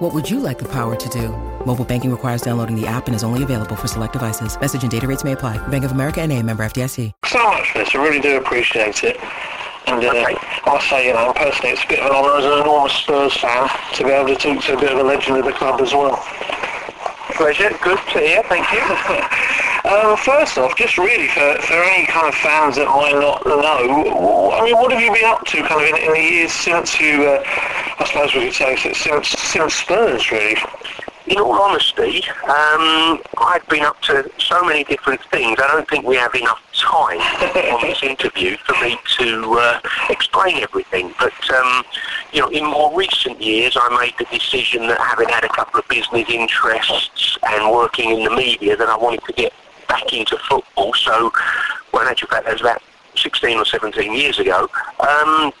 What would you like the power to do? Mobile banking requires downloading the app and is only available for select devices. Message and data rates may apply. Bank of America and a member FDIC. So much for this. I really do appreciate it. And uh, okay. I'll say, you know, personally, it's a bit of an honour as an enormous Spurs fan to be able to talk to a bit of a legend of the club as well. Pleasure. Good to hear. Thank you. um, first off, just really for, for any kind of fans that might not know, I mean, what have you been up to kind of in, in the years since you, uh, I suppose we could say, since, Spurs, really? in all honesty, um, I've been up to so many different things. I don't think we have enough time on this interview for me to uh, explain everything. But um, you know, in more recent years, I made the decision that having had a couple of business interests and working in the media, that I wanted to get back into football. So, well, in actual fact, that was about 16 or 17 years ago. Um,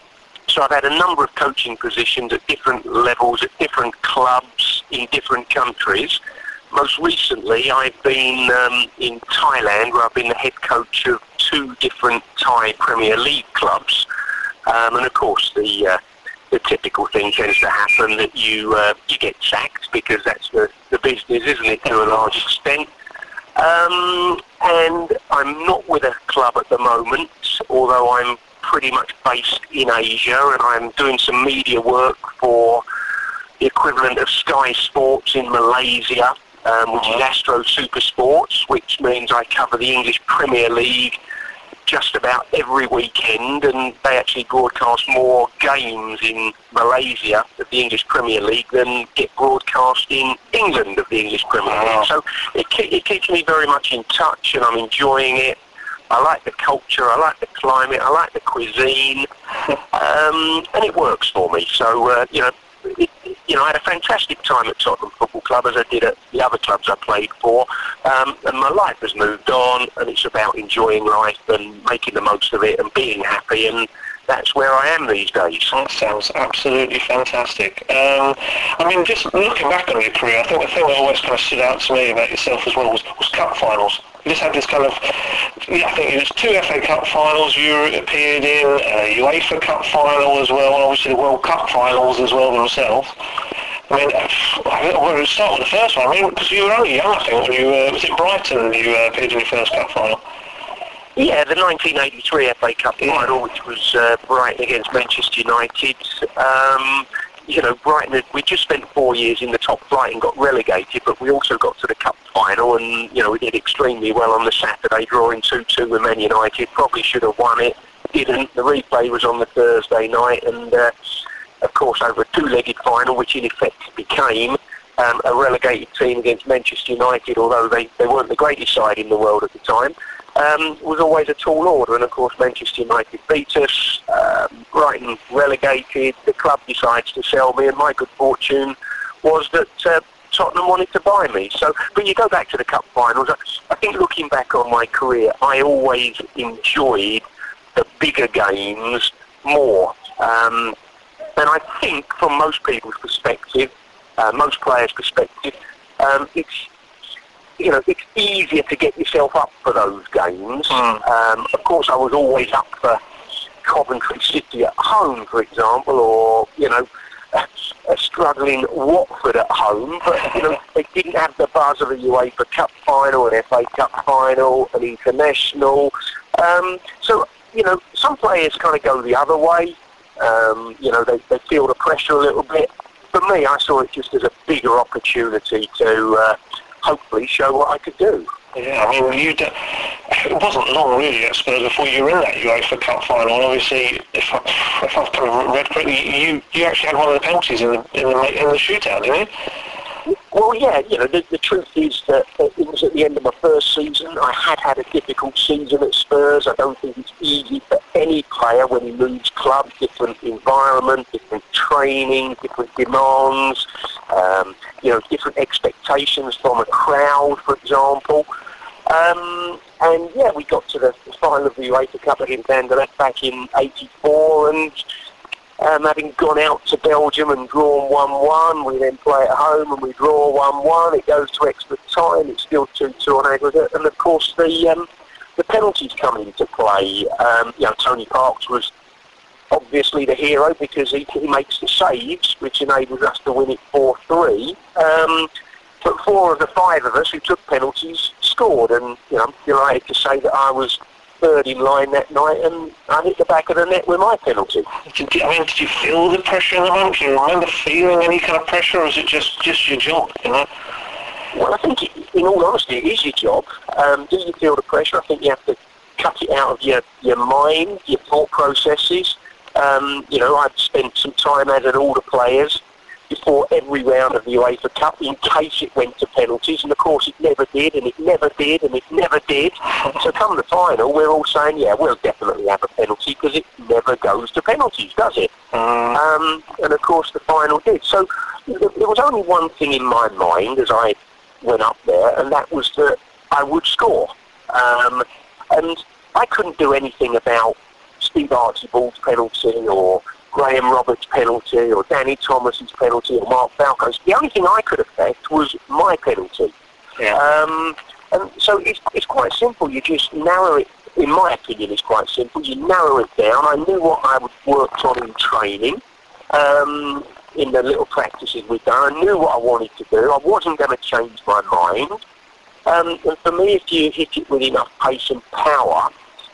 so I've had a number of coaching positions at different levels, at different clubs in different countries. Most recently, I've been um, in Thailand, where I've been the head coach of two different Thai Premier League clubs. Um, and of course, the uh, the typical thing tends to happen that you uh, you get sacked because that's the, the business, isn't it, to a large extent. Um, and I'm not with a club at the moment, although I'm pretty much based in Asia, and I'm doing some media work for the equivalent of Sky Sports in Malaysia, um, which is Astro Super Sports, which means I cover the English Premier League just about every weekend, and they actually broadcast more games in Malaysia of the English Premier League than get broadcast in England of the English Premier League. So it, it keeps me very much in touch, and I'm enjoying it. I like the culture, I like the climate, I like the cuisine, um, and it works for me. So, uh, you know, it, you know, I had a fantastic time at Tottenham Football Club as I did at the other clubs I played for, um, and my life has moved on, and it's about enjoying life and making the most of it and being happy, and that's where I am these days. That sounds absolutely fantastic. Um, I mean, just looking back on your career, I think the thing that always kind of stood out to me about yourself as well was, was cup finals. You just had this kind of, yeah, I think it was two FA Cup finals you appeared in, a UEFA Cup final as well, and obviously the World Cup finals as well themselves. I mean, I want to start with the first one. I mean, because you were only young, I think, when you uh, was it Brighton you uh, appeared in your first cup final. Yeah, the 1983 FA Cup yeah. final, which was uh, Brighton against Manchester United. Um, you know, Brighton, we just spent four years in the top flight and got relegated, but we also got to the cup final and, you know, we did extremely well on the Saturday, drawing 2-2 with Man United. Probably should have won it. Didn't. The replay was on the Thursday night and, uh, of course, over a two-legged final, which in effect became um, a relegated team against Manchester United, although they, they weren't the greatest side in the world at the time um, was always a tall order. And of course, Manchester United beat us. Um, Brighton relegated. The club decides to sell me, and my good fortune was that uh, Tottenham wanted to buy me. So, but you go back to the cup finals. I think looking back on my career, I always enjoyed the bigger games more. Um, and I think, from most people's perspective, uh, most players' perspective, um, it's you know, it's easier to get yourself up for those games. Mm. Um, of course, I was always up for Coventry City at home, for example, or, you know, a, a struggling Watford at home, but, you know, they didn't have the buzz of a UEFA Cup final, an FA Cup final, an international. Um, so, you know, some players kind of go the other way. Um, you know, they, they feel the pressure a little bit. For me, I saw it just as a bigger opportunity to uh, hopefully show what I could do. Yeah, I mean, you it wasn't long really at Spurs before you were in that UEFA Cup final. And obviously, if, I, if I've kind of read correctly, you, you actually had one of the penalties in the, in the, in the shootout, didn't you? Well, yeah, you know, the, the truth is that it was at the end of my first season. I had had a difficult season at Spurs. I don't think it's easy for any player when he moves club, different environment, different training, different demands, um, you know, different expectations from a crowd, for example. Um, and yeah, we got to the, final of the UEFA Cup against Anderlecht back in '84, and um, having gone out to Belgium and drawn 1-1, we then play at home and we draw 1-1. It goes to extra time. It's still 2-2 on aggregate, and of course the um, the penalties come into play. Um, you know, Tony Parks was obviously the hero because he, he makes the saves, which enables us to win it 4-3. Um, but four of the five of us who took penalties scored, and you know, I'm delighted to say that I was third in line that night, and I hit the back of the net with my penalty. Did you, I mean, did you feel the pressure in the moment? Do you remember feeling any kind of pressure, or is it just just your job? You know. Well, I think, it, in all honesty, it is your job. Um, do you feel the pressure? I think you have to cut it out of your, your mind, your thought processes. Um, you know, I've spent some time as an all the players before every round of the UEFA Cup in case it went to penalties, and of course it never did, and it never did, and it never did. So come the final, we're all saying, yeah, we'll definitely have a penalty because it never goes to penalties, does it? Mm. Um, and of course the final did. So there was only one thing in my mind as I went up there, and that was that I would score. Um, and I couldn't do anything about Steve Archibald's penalty or Graham Roberts' penalty or Danny Thomas's penalty or Mark Falco's. The only thing I could affect was my penalty. Yeah. Um, and so it's, it's quite simple. You just narrow it, in my opinion, it's quite simple. You narrow it down. I knew what I would worked on in training, um, in the little practices we've done. I knew what I wanted to do. I wasn't going to change my mind. Um, and for me, if you hit it with enough pace and power,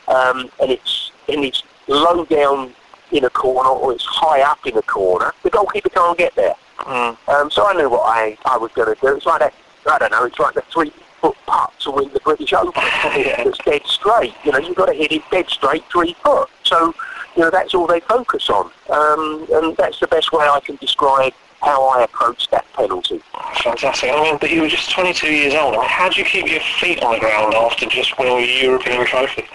um, and it's and it's low down in a corner or it's high up in a corner, the goalkeeper can't get there. Mm. Um, so I knew what I, I was going to do. It's like that, I don't know, it's like the three foot putt to win the British Open. Yeah. It's dead straight. You know, you've got to hit it dead straight three foot. So, you know, that's all they focus on. Um, and that's the best way I can describe how I approached that penalty. Fantastic. I mean, but you were just 22 years old. I mean, how do you keep your feet on the ground after just winning a European trophy?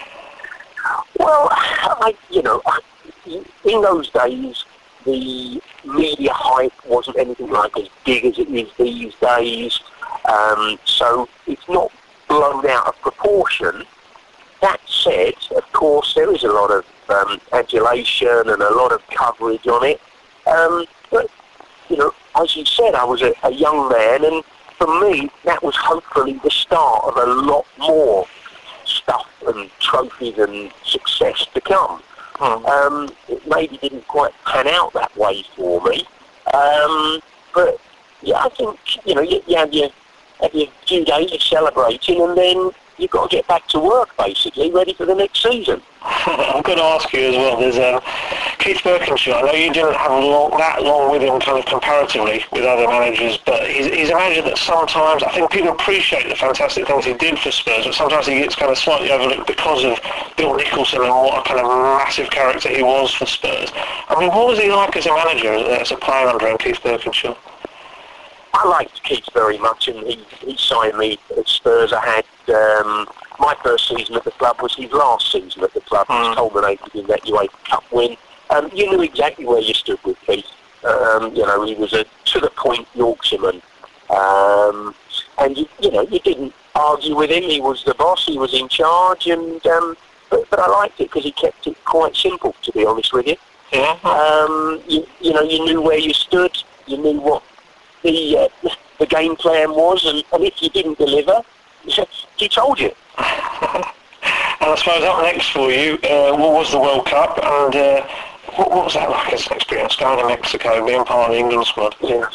Well, I, you know, I, in those days, the media hype wasn't anything like as big as it is these days. Um, so it's not blown out of proportion. That said, of course, there is a lot of um, adulation and a lot of coverage on it. Um, but, you know, as you said, I was a, a young man, and for me, that was hopefully the start of a lot more stuff and trophies and success to come. Mm. Um, it maybe didn't quite pan out that way for me. Um, but yeah, I think you know you, you have your have your few days of celebrating, and then you've got to get back to work basically, ready for the next season. I'm going to ask you as well. There's uh, Keith Birkinshaw. I know you didn't have long, that long with him, kind of comparatively with other managers, but he's, he's a manager that sometimes I think people appreciate the fantastic things he did for Spurs, but sometimes he gets kind of slightly overlooked because of Bill Nicholson and what a kind of massive character he was for Spurs. I mean, what was he like as a manager, as a player under him, Keith Birkinshaw? I liked Keith very much, and he, he signed me at Spurs. I had um, my first season at the club was his last season at the club, Mm. which culminated in that UEFA Cup win. Um, you knew exactly where you stood with Keith. Um, you know, he was a to-the-point Yorkshireman. Um, and, you, you know, you didn't argue with him. He was the boss. He was in charge. And um, but, but I liked it because he kept it quite simple, to be honest with you. Yeah. Um, you, you know, you knew where you stood. You knew what the uh, the game plan was, and, and if you didn't deliver, he told you. And I suppose up next for you uh, what was the World Cup, and uh, what, what was that like as an experience going to Mexico, being part of the England squad? Yeah.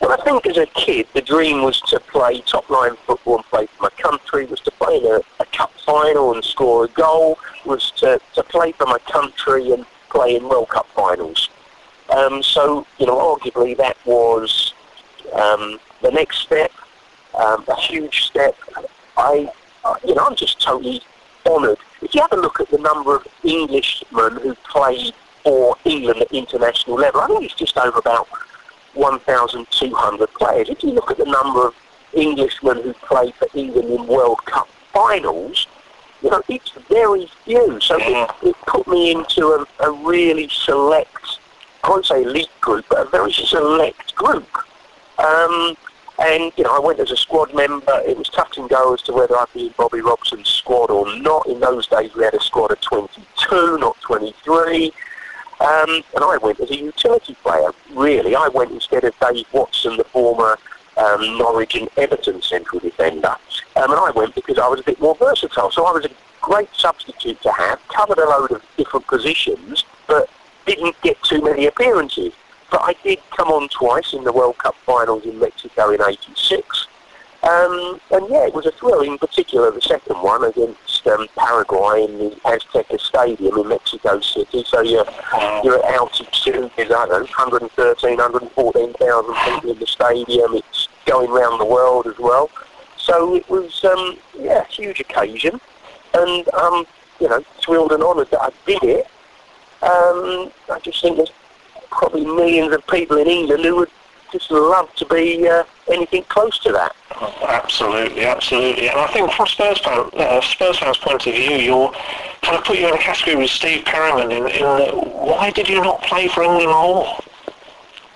Well, I think as a kid, the dream was to play top-line football and play for my country, was to play in a, a cup final and score a goal, was to, to play for my country and play in World Cup finals. Um, so, you know, arguably that was um, the next step, um, a huge step. I, uh, you know, I'm just totally honoured. If you have a look at the number of Englishmen who played for England at international level, I think it's just over about 1,200 players. If you look at the number of Englishmen who play for England in World Cup finals, you know, it's very few. So it, it put me into a, a really select, I won't say elite group, but a very select group. Um, And, you know, I went as a squad member. It was tough and go as to whether I'd be in Bobby Robson's squad or not. In those days, we had a squad of 22, not 23. Um, and I went as a utility player, really. I went instead of Dave Watson, the former um, Norwich and Everton central defender. Um, and I went because I was a bit more versatile. So I was a great substitute to have, covered a load of different positions, but didn't get too many appearances. But I did come on twice in the World Cup finals in Mexico in 86. Um, and yeah, it was a thrill, in particular the second one against um, Paraguay in the Azteca Stadium in Mexico City. So you're, you're at altitude, I don't know, 113, 114,000 people in the stadium. It's going around the world as well. So it was, um, yeah, a huge occasion. And, um, you know, thrilled and honoured that I did it. Um, I just think there's probably millions of people in England who would just love to be uh, anything close to that. Oh, absolutely, absolutely. And I think from Spurs, fan, uh, Spurs fans' point of view, you're kind of put you in a category with Steve Perryman in, in uh, why did you not play for England more?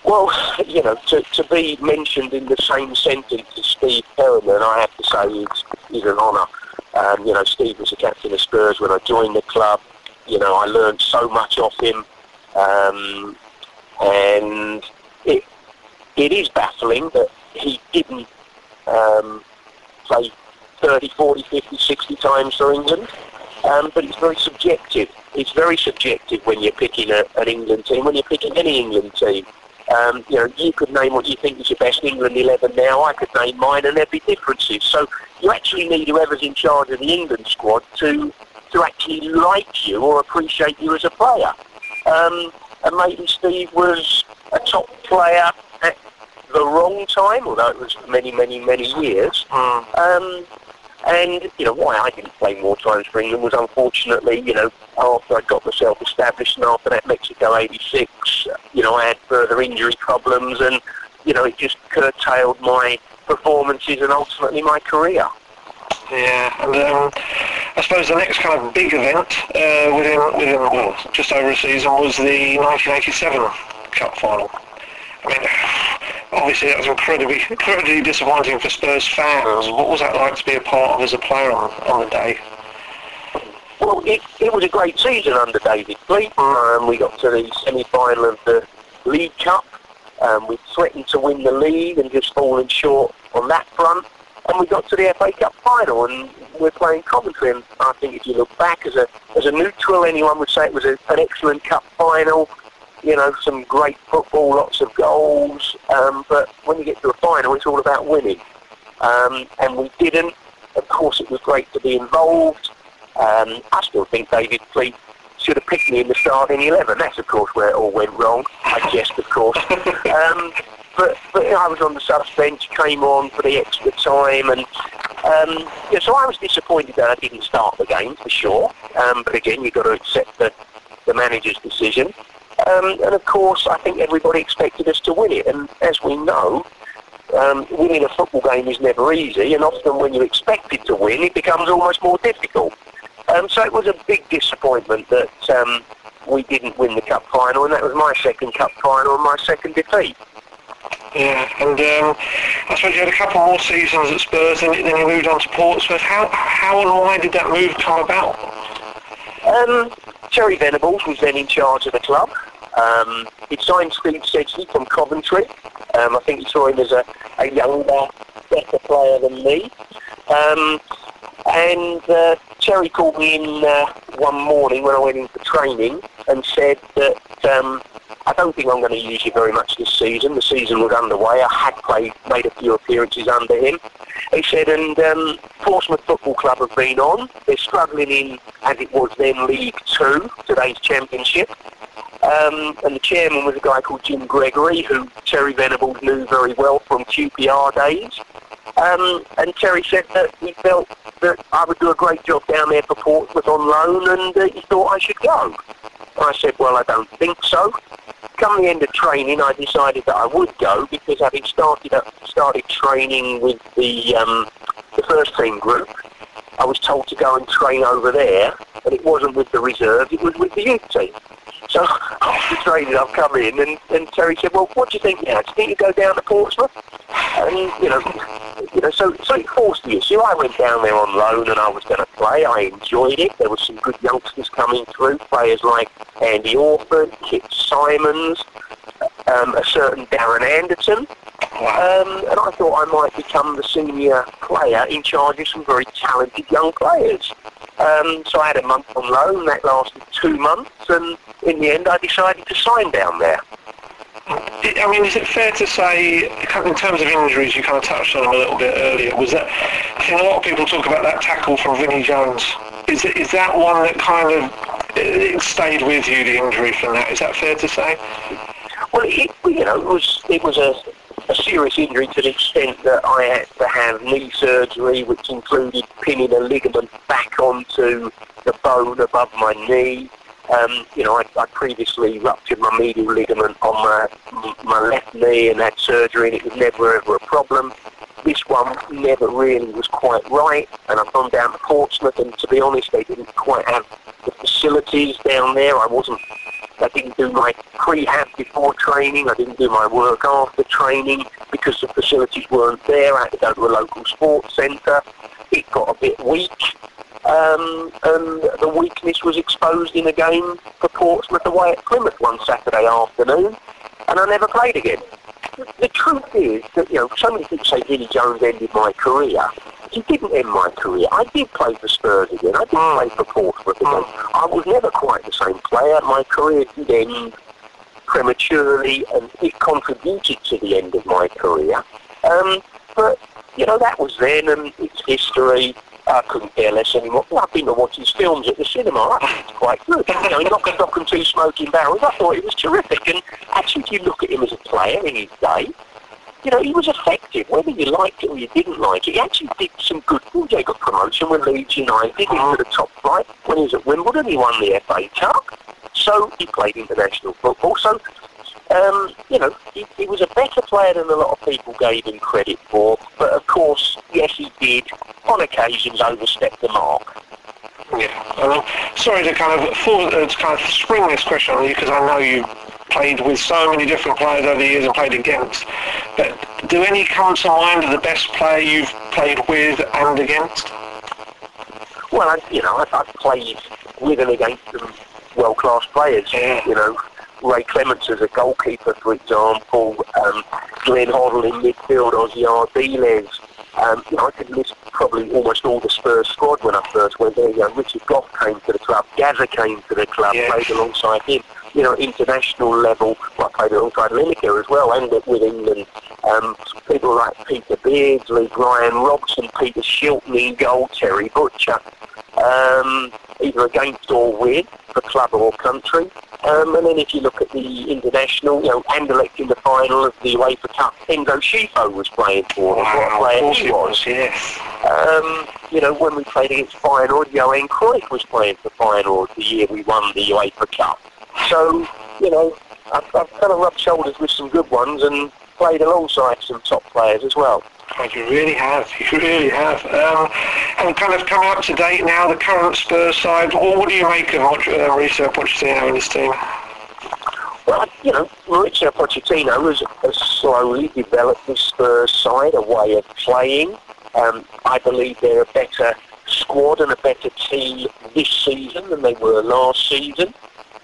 Well, you know, to, to be mentioned in the same sentence as Steve Perryman, I have to say is, is an honour. Um, you know, Steve was the captain of Spurs when I joined the club. You know, I learned so much off him. Um, and it it is baffling that he didn't um, play 30, 40, 50, 60 times for England. Um, but it's very subjective. It's very subjective when you're picking a, an England team, when you're picking any England team. Um, you know, you could name what you think is your best England 11 now. I could name mine, and there'd be differences. So you actually need whoever's in charge of the England squad to to actually like you or appreciate you as a player. Um, and maybe Steve was a top player the wrong time, although it was many, many, many years. Mm. Um, and, you know, why I didn't play more times for England was unfortunately, you know, after I got myself established and after that Mexico 86, you know, I had further injury problems and, you know, it just curtailed my performances and ultimately my career. Yeah, and um, I suppose the next kind of big event uh, within, within well, just over a season was the 1987 Cup final. I mean, obviously that was incredibly, incredibly disappointing for Spurs fans. What was that like to be a part of as a player on, on the day? Well, it, it was a great season under David Pleat. Um, we got to the semi-final of the League Cup. Um, we threatened to win the league and just fallen short on that front. And we got to the FA Cup final and we're playing Coventry. And I think if you look back as a as a neutral, anyone would say it was a, an excellent cup final. You know, some great football, lots of goals. Um, but when you get to a final, it's all about winning. Um, and we didn't. Of course, it was great to be involved. Um, I still think David Pleat should have picked me in the starting 11. That's, of course, where it all went wrong. I jest, of course. um, but, but you know, I was on the subs bench, came on for the extra time, and um, yeah, so I was disappointed that I didn't start the game, for sure. Um, but again, you've got to accept the, the manager's decision. Um, and of course, I think everybody expected us to win it. And as we know, um, winning a football game is never easy, and often when you expect it to win, it becomes almost more difficult. Um, so it was a big disappointment that um, we didn't win the cup final, and that was my second cup final and my second defeat. Yeah, and um, I suppose you had a couple more seasons at Spurs, and then you moved on to Portsmouth. How, how and why did that move come about? Um, Terry Venables was then in charge of the club. Um, he signed Steve Sedgley from Coventry. Um, I think he saw him as a, a younger, better player than me. Um, and uh, Terry called me in uh, one morning when I went in for training and said that um, I don't think I'm going to use you very much this season. The season was underway. I had played, made a few appearances under him. He said, and um, Portsmouth Football Club have been on. They're struggling in, as it was then, League Two, today's championship. Um, and the chairman was a guy called Jim Gregory, who Terry Venables knew very well from QPR days. Um, and Terry said that he felt that I would do a great job down there for Portsmouth on loan, and uh, he thought I should go. I said, well, I don't think so. Come the end of training, I decided that I would go because having started up, started training with the um, the first team group, I was told to go and train over there, and it wasn't with the reserve, it was with the youth team. So after training, I've come in, and, and Terry said, "Well, what do you think now? Do you think you go down to Portsmouth?" And you know, you know, so so it forced the issue. I went down there on loan, and I was going to play. I enjoyed it. There were some good youngsters coming through, players like Andy Awford, Kit Symons, um, a certain Darren Anderton. Um, and I thought I might become the senior player in charge of some very talented young players. Um, so I had a month on loan, that lasted two months, and in the end I decided to sign down there. I mean, is it fair to say, in terms of injuries, you kind of touched on them a little bit earlier, was that, I think a lot of people talk about that tackle from Vinnie Jones. Is, it, is that one that kind of it stayed with you, the injury from that? Is that fair to say? Well, it, you know, it was, it was a, a serious injury to the extent that I had to have knee surgery, which included pinning a ligament back onto the bone above my knee. Um, you know, I, I previously ruptured my medial ligament on my, my left knee and had surgery and it was never ever a problem. This one never really was quite right and I've gone down to Portsmouth and to be honest they didn't quite have the facilities down there. I wasn't, I didn't do my prehab before training, I didn't do my work after training because the facilities weren't there. I had to go to a local sports centre. It got a bit weak um, and the weakness was exposed in a game for Portsmouth away at Plymouth one Saturday afternoon, and I never played again. The truth is that, you know, so many people say Vinnie Jones ended my career. He didn't end my career. I did play for Spurs again. I did play for Portsmouth again. I was never quite the same player. My career did end prematurely, and it contributed to the end of my career. Um, but, you know, that was then, and it's history. I couldn't care less anymore. Well, I've been to watch his films at the cinema. It's quite good. You know, Knock and Knock and Two Smoking Barrels. I thought it was terrific. And actually, if you look at him as a player in his day, you know, he was effective. Whether you liked it or you didn't like it, he actually did some good things. He got promotion with Leeds United into the top flight. When he was at Wimbledon, he won the FA Cup. So he played international football. So um, you know, he, he, was a better player than a lot of people gave him credit for. But of course, yes, he did, on occasions, overstep the mark. Yeah. Sorry to kind of for, uh, to kind of spring this question on you because I know you played with so many different players over the years and played against. But do any come to mind of the best player you've played with and against? Well, I, you know, I've, I've played with and against some world-class players. Yeah. You know, Ray Clemence as a goalkeeper, for example, um, Glenn Hoddle in midfield, Ossie Ardiles. Um, you know, I could list probably almost all the Spurs squad when I first went there. You know, Richard Gough came to the club, Gazza came to the club, yes. played alongside him. You know, international level, well, I played alongside Lineker as well, and with England. Um, people like Peter Beardsley, Brian Robson, Peter Shilton in goal, Terry Butcher. Um, either against or with the club or country. Um, and then if you look at the international, you know, Anderlecht in the final of the UEFA Cup, Enzo Scifo was playing for them. Wow, what a player he was, yes. Um, you know, when we played against Feyenoord, Johan Cruyff was playing for Feyenoord the year we won the UEFA Cup. So, you know, I've, I've kind of rubbed shoulders with some good ones and played alongside some top players as well. God, you really have. You really have. Um, and kind of coming up to date now, the current Spurs side, what, what do you make of uh, Mauricio Pochettino and his team? Well, you know, Mauricio Pochettino has, has slowly developed the Spurs side, a way of playing. Um, I believe they're a better squad and a better team this season than they were last season.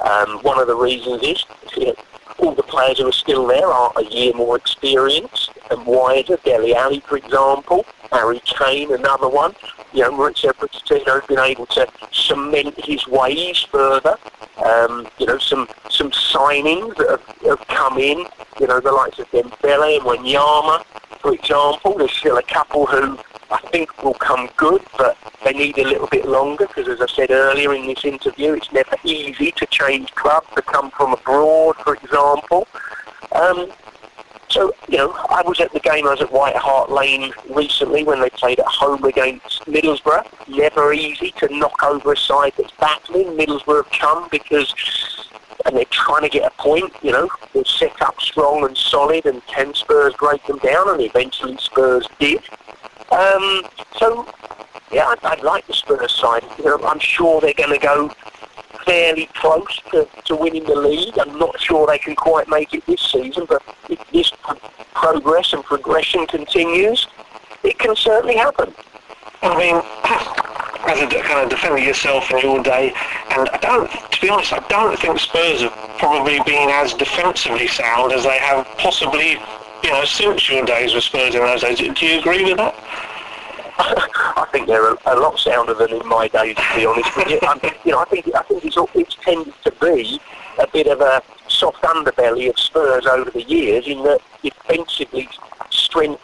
Um, one of the reasons is you know, all the players who are still there are a year more experienced and wider. Dele Alli, for example, Harry Kane, another one. You know, Mauricio Pochettino has been able to cement his ways further. Um, you know, some some signings that have, have come in. You know, the likes of Dembele and Wanyama, for example. There's still a couple who I think will come good, but they need a little bit longer because, as I said earlier in this interview, it's never easy to change clubs to come from abroad, for example. Um, so, you know, I was at the game, I was at White Hart Lane recently when they played at home against Middlesbrough. Never easy to knock over a side that's battling. Middlesbrough have come because, and they're trying to get a point, you know. They're set up strong and solid and can Spurs break them down? And eventually Spurs did. Um, so, yeah, I'd, I'd, like the Spurs side. You know, I'm sure they're going to go fairly close to, to winning the league. I'm not sure they can quite make it this season, but if this progress and progression continues, it can certainly happen. I mean, as a kind of defender yourself in your day, and I don't, to be honest, I don't think Spurs have probably been as defensively sound as they have possibly, you know, since your days with Spurs in those days. Do you agree with that? I think they're a, a, lot sounder than in my days, to be honest with you. you know, I think I think it's, it's tended to be a bit of a soft underbelly of Spurs over the years, in that defensively strength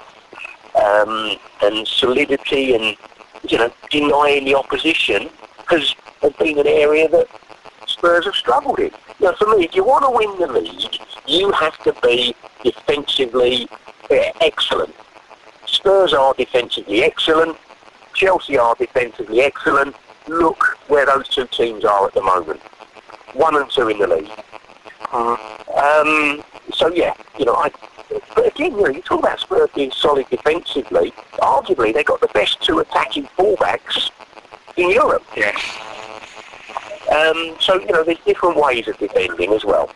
um, and solidity and you know denying the opposition has, has been an area that Spurs have struggled in. Know, for me, if you want to win the league, you have to be defensively uh, excellent. Spurs are defensively excellent. Chelsea are defensively excellent. Look where those two teams are at the moment. One and two in the league. Um, so yeah, you know, I, but again, you know, you talk about Spurs being solid defensively. Arguably, they've got the best two attacking fullbacks in Europe. Yes. Um, so you know, there's different ways of defending as well.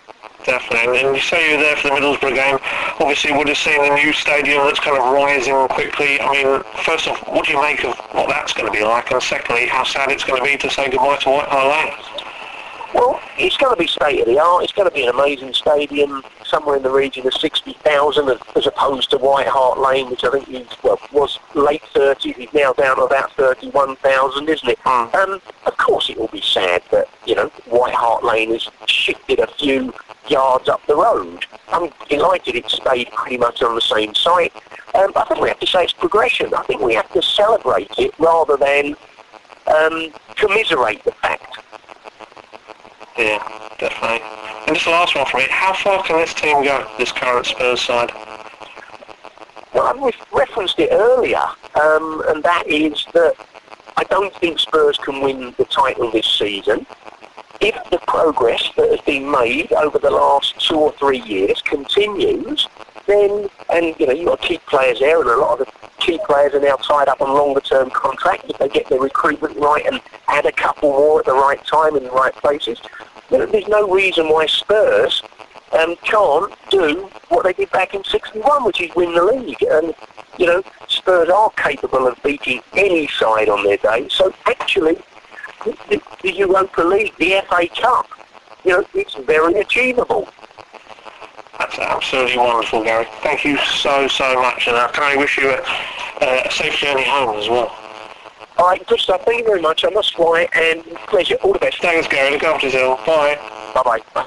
Definitely. And you say you were there for the Middlesbrough game. Obviously, would have seen a new stadium that's kind of rising quickly. I mean, first off, what do you make of what that's going to be like? And secondly, how sad it's going to be to say goodbye to White Hart Lane? Well, it's going to be state of the art. It's going to be an amazing stadium, somewhere in the region of 60,000, as opposed to White Hart Lane, which I think is, well, was late 30s. He's now down to about 31,000, isn't it? Mm. Um, of course, it will be sad that you know White Hart Lane has shifted a few yards up the road. I'm delighted it stayed pretty much on the same site. Um, I think we have to say it's progression. I think we have to celebrate it rather than um, commiserate the fact. Yeah, definitely. And just the last one for me, how far can this team go, this current Spurs side? Well, I've referenced it earlier, um, and that is that I don't think Spurs can win the title this season if the progress that has been made over the last two or three years continues, then, and you know, you've got key players there, and a lot of the key players are now tied up on longer term contracts. If they get their recruitment right and add a couple more at the right time in the right places, there's no reason why Spurs um, can't do what they did back in 61, which is win the league. And, you know, Spurs are capable of beating any side on their day. So actually, the, the Europa League, the FA Cup. You know, it's very achievable. That's absolutely wonderful, Gary. Thank you so, so much. And I can only wish you a, a safe journey home as well. All right, good stuff. Thank you very much. I must fly and pleasure. All the best. Thanks, Gary. Look after yourself. Bye. Bye-bye.